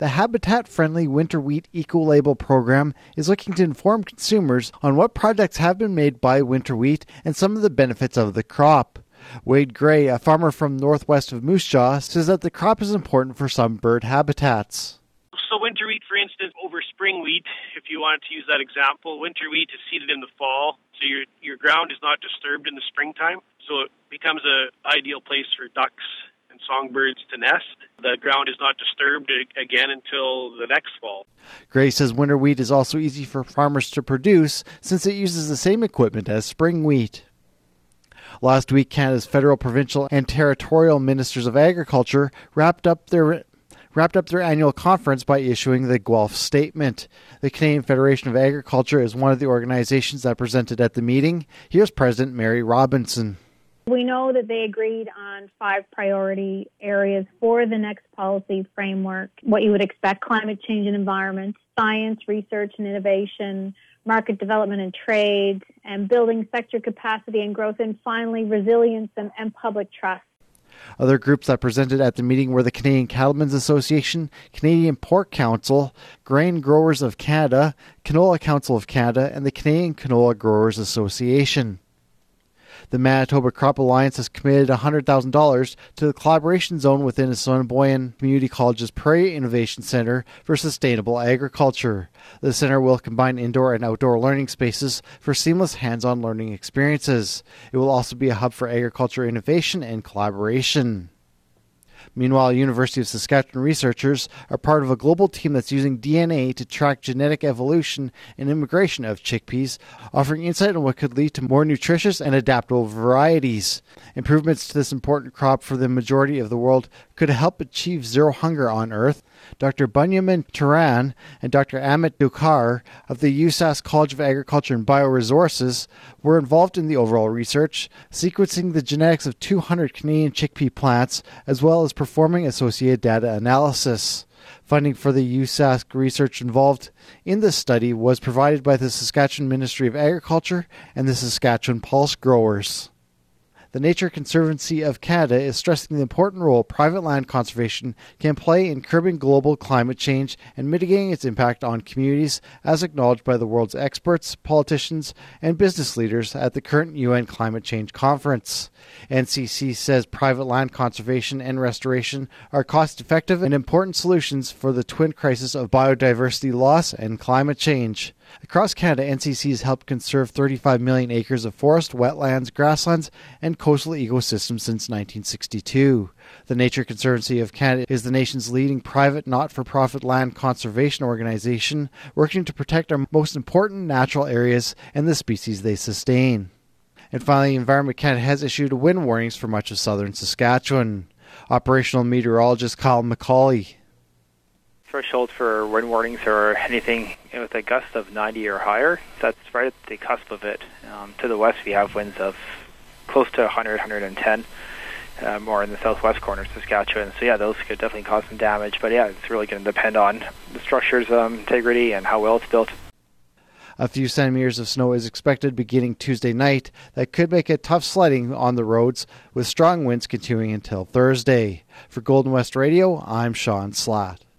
The habitat friendly winter wheat eco label program is looking to inform consumers on what projects have been made by winter wheat and some of the benefits of the crop. Wade Gray, a farmer from northwest of Moose Jaw, says that the crop is important for some bird habitats. So winter wheat, for instance, over spring wheat, if you wanted to use that example, winter wheat is seeded in the fall, so your your ground is not disturbed in the springtime. So it becomes an ideal place for ducks songbirds to nest. The ground is not disturbed again until the next fall. Gray says winter wheat is also easy for farmers to produce since it uses the same equipment as spring wheat. Last week, Canada's federal, provincial, and territorial ministers of agriculture wrapped up their wrapped up their annual conference by issuing the Guelph Statement. The Canadian Federation of Agriculture is one of the organizations that presented at the meeting. Here's President Mary Robinson. We know that they agreed on five priority areas for the next policy framework. What you would expect climate change and environment, science, research and innovation, market development and trade, and building sector capacity and growth, and finally, resilience and, and public trust. Other groups that presented at the meeting were the Canadian Cattlemen's Association, Canadian Pork Council, Grain Growers of Canada, Canola Council of Canada, and the Canadian Canola Growers Association. The Manitoba Crop Alliance has committed $100,000 to the collaboration zone within Assiniboine Community College's Prairie Innovation Center for Sustainable Agriculture. The center will combine indoor and outdoor learning spaces for seamless hands on learning experiences. It will also be a hub for agriculture innovation and collaboration. Meanwhile, University of Saskatchewan researchers are part of a global team that's using DNA to track genetic evolution and immigration of chickpeas, offering insight on what could lead to more nutritious and adaptable varieties. Improvements to this important crop for the majority of the world could help achieve zero hunger on Earth. Dr. Bunyamin Tar'an and Dr. Amit Deokar of the USask College of Agriculture and Bioresources were involved in the overall research, sequencing the genetics of 200 Canadian chickpea plants, as well as performing associated data analysis. Funding for the USask research involved in this study was provided by the Saskatchewan Ministry of Agriculture and the Saskatchewan Pulse Growers. The Nature Conservancy of Canada is stressing the important role private land conservation can play in curbing global climate change and mitigating its impact on communities, as acknowledged by the world's experts, politicians, and business leaders at the current UN Climate Change Conference. NCC says private land conservation and restoration are cost effective and important solutions for the twin crisis of biodiversity loss and climate change. Across Canada, NCC has helped conserve 35 million acres of forest, wetlands, grasslands, and coastal ecosystems since 1962. The Nature Conservancy of Canada is the nation's leading private not for profit land conservation organization, working to protect our most important natural areas and the species they sustain. And finally, Environment Canada has issued wind warnings for much of southern Saskatchewan. Operational meteorologist Kyle McCauley threshold for wind warnings are anything with a gust of 90 or higher. That's right at the cusp of it. Um, to the west, we have winds of close to 100, 110, uh, more in the southwest corner of Saskatchewan. So yeah, those could definitely cause some damage. But yeah, it's really going to depend on the structure's um, integrity and how well it's built. A few centimeters of snow is expected beginning Tuesday night. That could make it tough sledding on the roads, with strong winds continuing until Thursday. For Golden West Radio, I'm Sean Slatt.